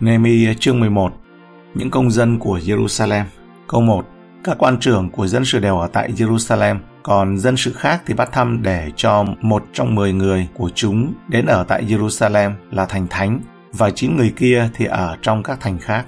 Nehemi chương 11 Những công dân của Jerusalem Câu 1 Các quan trưởng của dân sự đều ở tại Jerusalem, còn dân sự khác thì bắt thăm để cho một trong mười người của chúng đến ở tại Jerusalem là thành thánh, và chín người kia thì ở trong các thành khác.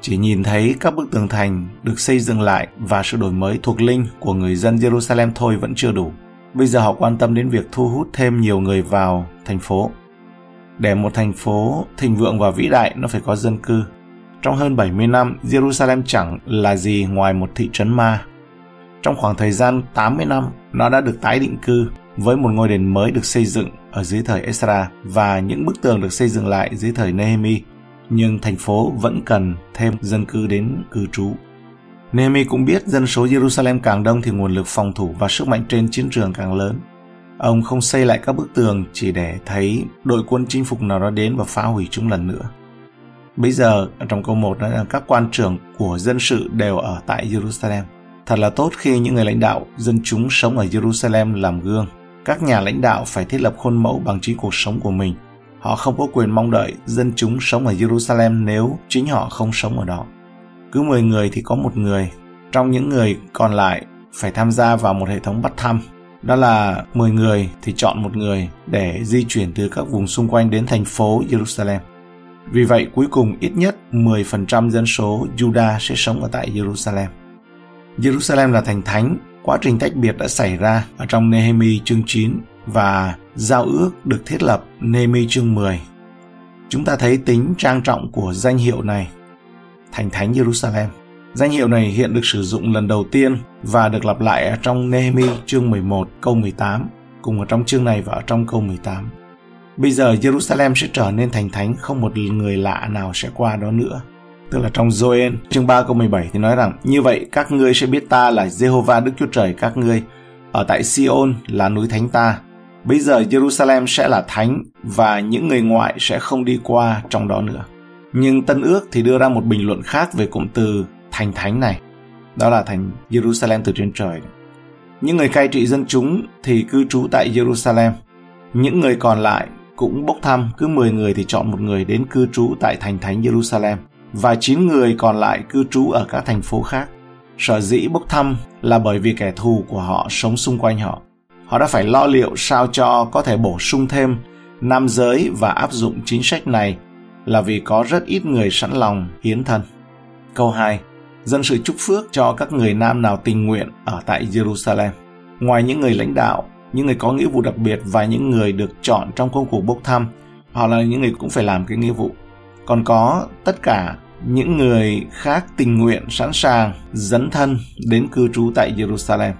Chỉ nhìn thấy các bức tường thành được xây dựng lại và sự đổi mới thuộc linh của người dân Jerusalem thôi vẫn chưa đủ. Bây giờ họ quan tâm đến việc thu hút thêm nhiều người vào thành phố. Để một thành phố thịnh vượng và vĩ đại nó phải có dân cư. Trong hơn 70 năm, Jerusalem chẳng là gì ngoài một thị trấn ma. Trong khoảng thời gian 80 năm, nó đã được tái định cư với một ngôi đền mới được xây dựng ở dưới thời Esra và những bức tường được xây dựng lại dưới thời Nehemi. Nhưng thành phố vẫn cần thêm dân cư đến cư trú. Nehemi cũng biết dân số Jerusalem càng đông thì nguồn lực phòng thủ và sức mạnh trên chiến trường càng lớn. Ông không xây lại các bức tường chỉ để thấy đội quân chinh phục nào đó đến và phá hủy chúng lần nữa. Bây giờ, trong câu 1 đó là các quan trưởng của dân sự đều ở tại Jerusalem. Thật là tốt khi những người lãnh đạo, dân chúng sống ở Jerusalem làm gương. Các nhà lãnh đạo phải thiết lập khuôn mẫu bằng chính cuộc sống của mình. Họ không có quyền mong đợi dân chúng sống ở Jerusalem nếu chính họ không sống ở đó. Cứ 10 người thì có một người. Trong những người còn lại phải tham gia vào một hệ thống bắt thăm đó là 10 người thì chọn một người để di chuyển từ các vùng xung quanh đến thành phố Jerusalem. Vì vậy, cuối cùng ít nhất 10% dân số Judah sẽ sống ở tại Jerusalem. Jerusalem là thành thánh, quá trình tách biệt đã xảy ra ở trong Nehemi chương 9 và giao ước được thiết lập Nehemi chương 10. Chúng ta thấy tính trang trọng của danh hiệu này, thành thánh Jerusalem. Danh hiệu này hiện được sử dụng lần đầu tiên và được lặp lại ở trong Nehemi chương 11 câu 18, cùng ở trong chương này và ở trong câu 18. Bây giờ Jerusalem sẽ trở nên thành thánh không một người lạ nào sẽ qua đó nữa. Tức là trong Joel chương 3 câu 17 thì nói rằng Như vậy các ngươi sẽ biết ta là Jehovah Đức Chúa Trời các ngươi Ở tại Sion là núi thánh ta Bây giờ Jerusalem sẽ là thánh Và những người ngoại sẽ không đi qua trong đó nữa Nhưng Tân ước thì đưa ra một bình luận khác về cụm từ thành thánh này đó là thành Jerusalem từ trên trời những người cai trị dân chúng thì cư trú tại Jerusalem những người còn lại cũng bốc thăm, cứ 10 người thì chọn một người đến cư trú tại thành thánh Jerusalem, và 9 người còn lại cư trú ở các thành phố khác. Sở dĩ bốc thăm là bởi vì kẻ thù của họ sống xung quanh họ. Họ đã phải lo liệu sao cho có thể bổ sung thêm nam giới và áp dụng chính sách này là vì có rất ít người sẵn lòng hiến thân. Câu 2 dân sự chúc phước cho các người nam nào tình nguyện ở tại Jerusalem. Ngoài những người lãnh đạo, những người có nghĩa vụ đặc biệt và những người được chọn trong công cuộc bốc thăm, họ là những người cũng phải làm cái nghĩa vụ. Còn có tất cả những người khác tình nguyện sẵn sàng dấn thân đến cư trú tại Jerusalem.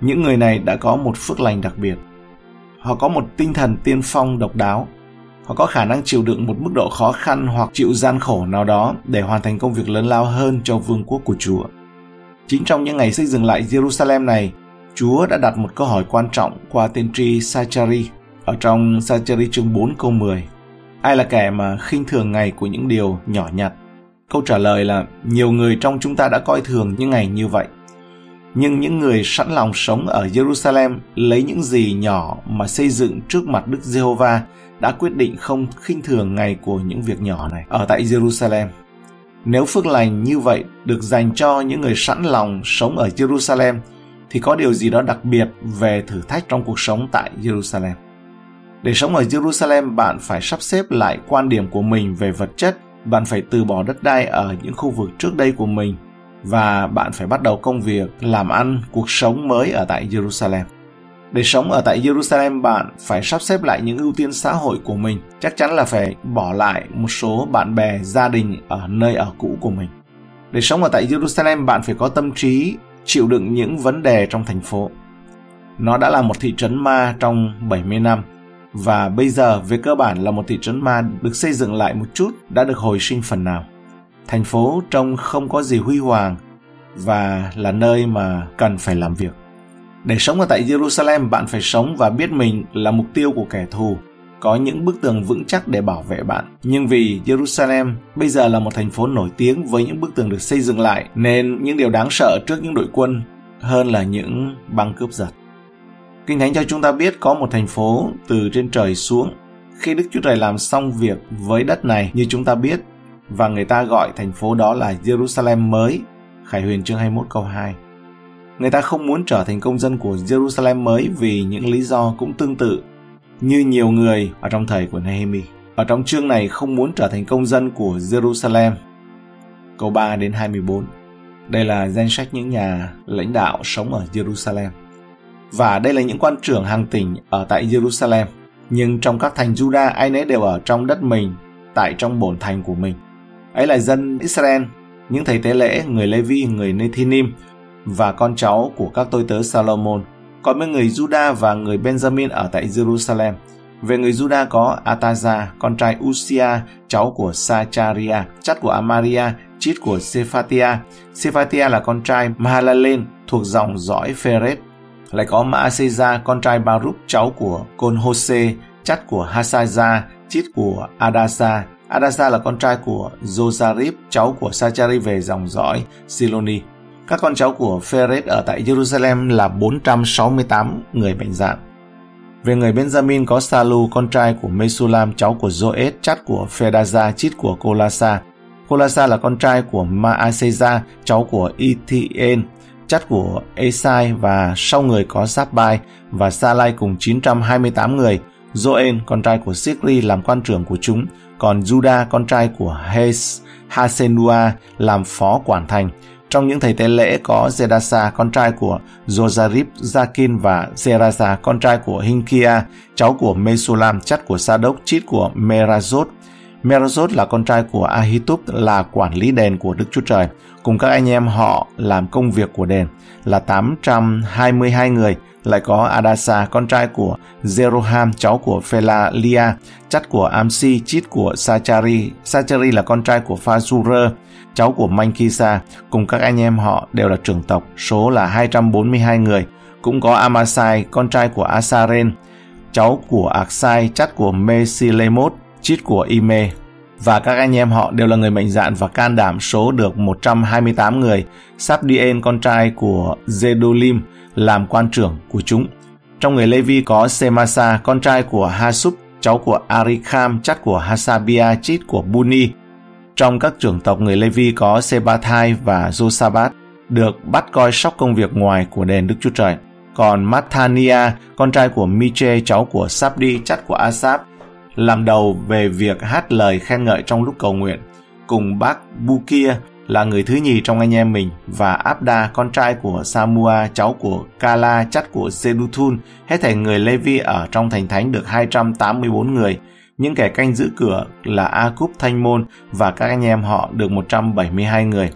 Những người này đã có một phước lành đặc biệt. Họ có một tinh thần tiên phong độc đáo Họ có khả năng chịu đựng một mức độ khó khăn hoặc chịu gian khổ nào đó để hoàn thành công việc lớn lao hơn cho vương quốc của Chúa. Chính trong những ngày xây dựng lại Jerusalem này, Chúa đã đặt một câu hỏi quan trọng qua tiên tri Sachari ở trong Sachari chương 4 câu 10. Ai là kẻ mà khinh thường ngày của những điều nhỏ nhặt? Câu trả lời là nhiều người trong chúng ta đã coi thường những ngày như vậy. Nhưng những người sẵn lòng sống ở Jerusalem lấy những gì nhỏ mà xây dựng trước mặt Đức Giê-hô-va đã quyết định không khinh thường ngày của những việc nhỏ này ở tại Jerusalem. Nếu phước lành như vậy được dành cho những người sẵn lòng sống ở Jerusalem thì có điều gì đó đặc biệt về thử thách trong cuộc sống tại Jerusalem. Để sống ở Jerusalem, bạn phải sắp xếp lại quan điểm của mình về vật chất, bạn phải từ bỏ đất đai ở những khu vực trước đây của mình và bạn phải bắt đầu công việc, làm ăn, cuộc sống mới ở tại Jerusalem. Để sống ở tại Jerusalem bạn phải sắp xếp lại những ưu tiên xã hội của mình. Chắc chắn là phải bỏ lại một số bạn bè, gia đình ở nơi ở cũ của mình. Để sống ở tại Jerusalem bạn phải có tâm trí chịu đựng những vấn đề trong thành phố. Nó đã là một thị trấn ma trong 70 năm và bây giờ về cơ bản là một thị trấn ma được xây dựng lại một chút đã được hồi sinh phần nào. Thành phố trông không có gì huy hoàng và là nơi mà cần phải làm việc. Để sống ở tại Jerusalem, bạn phải sống và biết mình là mục tiêu của kẻ thù. Có những bức tường vững chắc để bảo vệ bạn. Nhưng vì Jerusalem bây giờ là một thành phố nổi tiếng với những bức tường được xây dựng lại, nên những điều đáng sợ trước những đội quân hơn là những băng cướp giật. Kinh Thánh cho chúng ta biết có một thành phố từ trên trời xuống. Khi Đức Chúa Trời làm xong việc với đất này như chúng ta biết, và người ta gọi thành phố đó là Jerusalem mới, Khải Huyền chương 21 câu 2. Người ta không muốn trở thành công dân của Jerusalem mới vì những lý do cũng tương tự như nhiều người ở trong thời của Nehemi. Ở trong chương này không muốn trở thành công dân của Jerusalem. Câu 3 đến 24. Đây là danh sách những nhà lãnh đạo sống ở Jerusalem. Và đây là những quan trưởng hàng tỉnh ở tại Jerusalem. Nhưng trong các thành Juda ai nấy đều ở trong đất mình, tại trong bổn thành của mình. Ấy là dân Israel, những thầy tế lễ, người Levi, người Nethinim và con cháu của các tôi tớ Salomon. Còn với người Juda và người Benjamin ở tại Jerusalem. Về người Juda có Ataza, con trai Usia, cháu của Sacharia, chắt của Amaria, chít của Sephatia. Sephatia là con trai Mahalalen thuộc dòng dõi Pheret. Lại có Maaseza, con trai Baruch, cháu của Con Hose, chắt của Hasaza, chít của Adasa. Adasa là con trai của Josarib, cháu của Sachari về dòng dõi Siloni. Các con cháu của Pheret ở tại Jerusalem là 468 người bệnh dạn. Về người Benjamin có Salu, con trai của Mesulam, cháu của Joed, chắt của Phedaza, chít của Kolasa. Kolasa là con trai của Maaseza cháu của Ithien, chắt của Esai và sau người có Sapbai và Salai cùng 928 người. Joen, con trai của Sikri làm quan trưởng của chúng, còn Judah, con trai của Hes, Hasenua làm phó quản thành. Trong những thầy tế lễ có Zedasa, con trai của Jozarib, Zakin và Zeraza, con trai của Hinkia, cháu của Mesulam, chắt của Sadok, chít của Merazot. Merazot là con trai của Ahitub là quản lý đền của Đức Chúa Trời, cùng các anh em họ làm công việc của đền là 822 người, lại có Adasa, con trai của Jeroham, cháu của Phelalia, chắt của Amsi, chít của Sachari. Sachari là con trai của Phazurơ, cháu của Mankisa, cùng các anh em họ đều là trưởng tộc, số là 242 người. Cũng có Amasai, con trai của Asaren, cháu của Aksai, chắt của Mesilemot, chít của Ime. Và các anh em họ đều là người mạnh dạn và can đảm số được 128 người. Sabdien, con trai của Zedulim làm quan trưởng của chúng. Trong người Levi có Semasa, con trai của Hasup cháu của Arikam, chắt của Hasabia, chít của Buni. Trong các trưởng tộc người Levi có Sebathai và Josabat, được bắt coi sóc công việc ngoài của đền Đức Chúa Trời. Còn Mathania, con trai của Miche, cháu của Sabdi, chắt của Asap, làm đầu về việc hát lời khen ngợi trong lúc cầu nguyện. Cùng bác Bukia, là người thứ nhì trong anh em mình và Abda, con trai của Samua, cháu của Kala, chắt của Seduthun, hết thảy người Levi ở trong thành thánh được 284 người. Những kẻ canh giữ cửa là Akub Thanh Môn và các anh em họ được 172 người.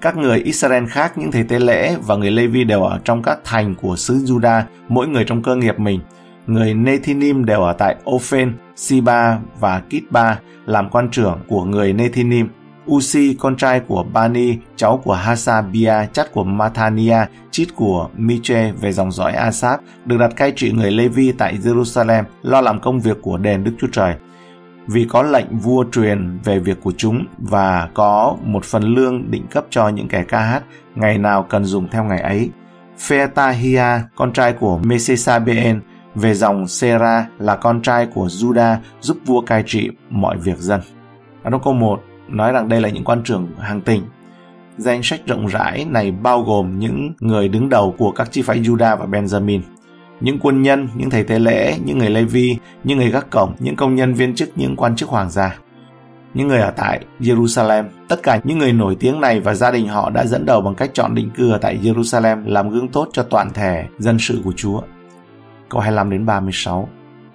Các người Israel khác, những thầy tế lễ và người Levi đều ở trong các thành của xứ Juda, mỗi người trong cơ nghiệp mình. Người Nethinim đều ở tại Ophen, Siba và Kitba làm quan trưởng của người Nethinim Usi, con trai của Bani, cháu của Hasabia, chắt của Mathania, chít của Miche về dòng dõi Asap, được đặt cai trị người Levi tại Jerusalem, lo làm công việc của đền Đức Chúa Trời. Vì có lệnh vua truyền về việc của chúng và có một phần lương định cấp cho những kẻ ca hát, ngày nào cần dùng theo ngày ấy. Phetahia, con trai của Mesesabeen, về dòng Sera là con trai của Juda giúp vua cai trị mọi việc dân. Đó câu 1, nói rằng đây là những quan trưởng hàng tỉnh. Danh sách rộng rãi này bao gồm những người đứng đầu của các chi phái Judah và Benjamin. Những quân nhân, những thầy tế lễ, những người Levi, những người gác cổng, những công nhân viên chức, những quan chức hoàng gia. Những người ở tại Jerusalem, tất cả những người nổi tiếng này và gia đình họ đã dẫn đầu bằng cách chọn định cư ở tại Jerusalem làm gương tốt cho toàn thể dân sự của Chúa. Câu 25 đến 36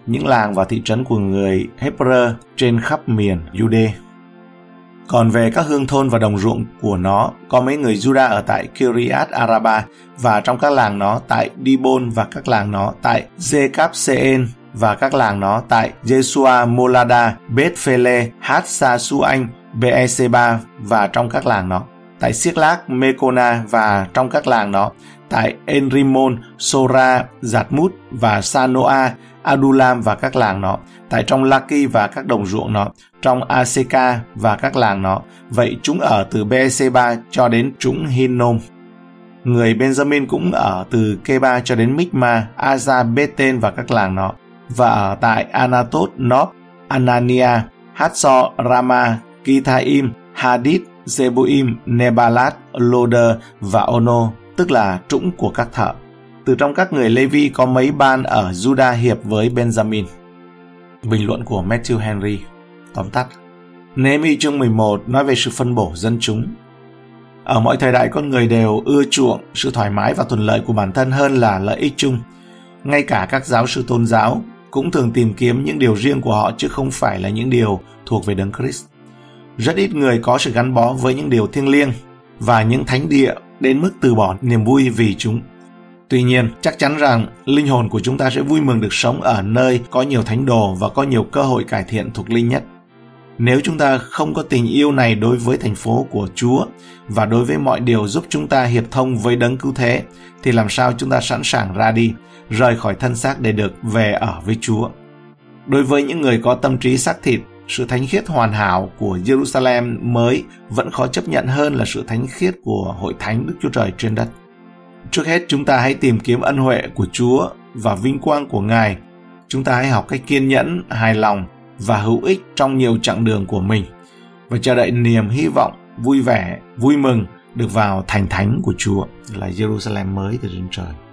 Những làng và thị trấn của người Hebrew trên khắp miền Jude còn về các hương thôn và đồng ruộng của nó, có mấy người Juda ở tại Kiryat Araba và trong các làng nó tại Dibon và các làng nó tại Zekapseen và các làng nó tại Jesua Molada, Bethphele, Hatsa Suanh, và trong các làng nó, tại Siklak, Mekona và trong các làng nó, tại Enrimon, Sora, Zatmut và Sanoa, Adulam và các làng nó, tại trong Laki và các đồng ruộng nó, trong Aseka và các làng nó. Vậy chúng ở từ Beersheba cho đến chúng Hinnom. Người Benjamin cũng ở từ Keba cho đến Mikma, Aza, Beten và các làng nó. và ở tại Anatot, Nob, Anania, Hatsor, Rama, Kithaim, Hadid, Zebuim, Nebalat, Loder và Ono, tức là trũng của các thợ. Từ trong các người Levi có mấy ban ở Judah hiệp với Benjamin. Bình luận của Matthew Henry, Tóm tắt Nehemi chương 11 nói về sự phân bổ dân chúng. Ở mọi thời đại, con người đều ưa chuộng sự thoải mái và thuận lợi của bản thân hơn là lợi ích chung. Ngay cả các giáo sư tôn giáo cũng thường tìm kiếm những điều riêng của họ chứ không phải là những điều thuộc về Đấng Christ. Rất ít người có sự gắn bó với những điều thiêng liêng và những thánh địa đến mức từ bỏ niềm vui vì chúng. Tuy nhiên, chắc chắn rằng linh hồn của chúng ta sẽ vui mừng được sống ở nơi có nhiều thánh đồ và có nhiều cơ hội cải thiện thuộc linh nhất. Nếu chúng ta không có tình yêu này đối với thành phố của Chúa và đối với mọi điều giúp chúng ta hiệp thông với đấng cứu thế, thì làm sao chúng ta sẵn sàng ra đi, rời khỏi thân xác để được về ở với Chúa. Đối với những người có tâm trí xác thịt, sự thánh khiết hoàn hảo của Jerusalem mới vẫn khó chấp nhận hơn là sự thánh khiết của hội thánh Đức Chúa Trời trên đất. Trước hết chúng ta hãy tìm kiếm ân huệ của Chúa và vinh quang của Ngài. Chúng ta hãy học cách kiên nhẫn, hài lòng và hữu ích trong nhiều chặng đường của mình và chờ đợi niềm hy vọng, vui vẻ, vui mừng được vào thành thánh của Chúa là Jerusalem mới từ trên trời.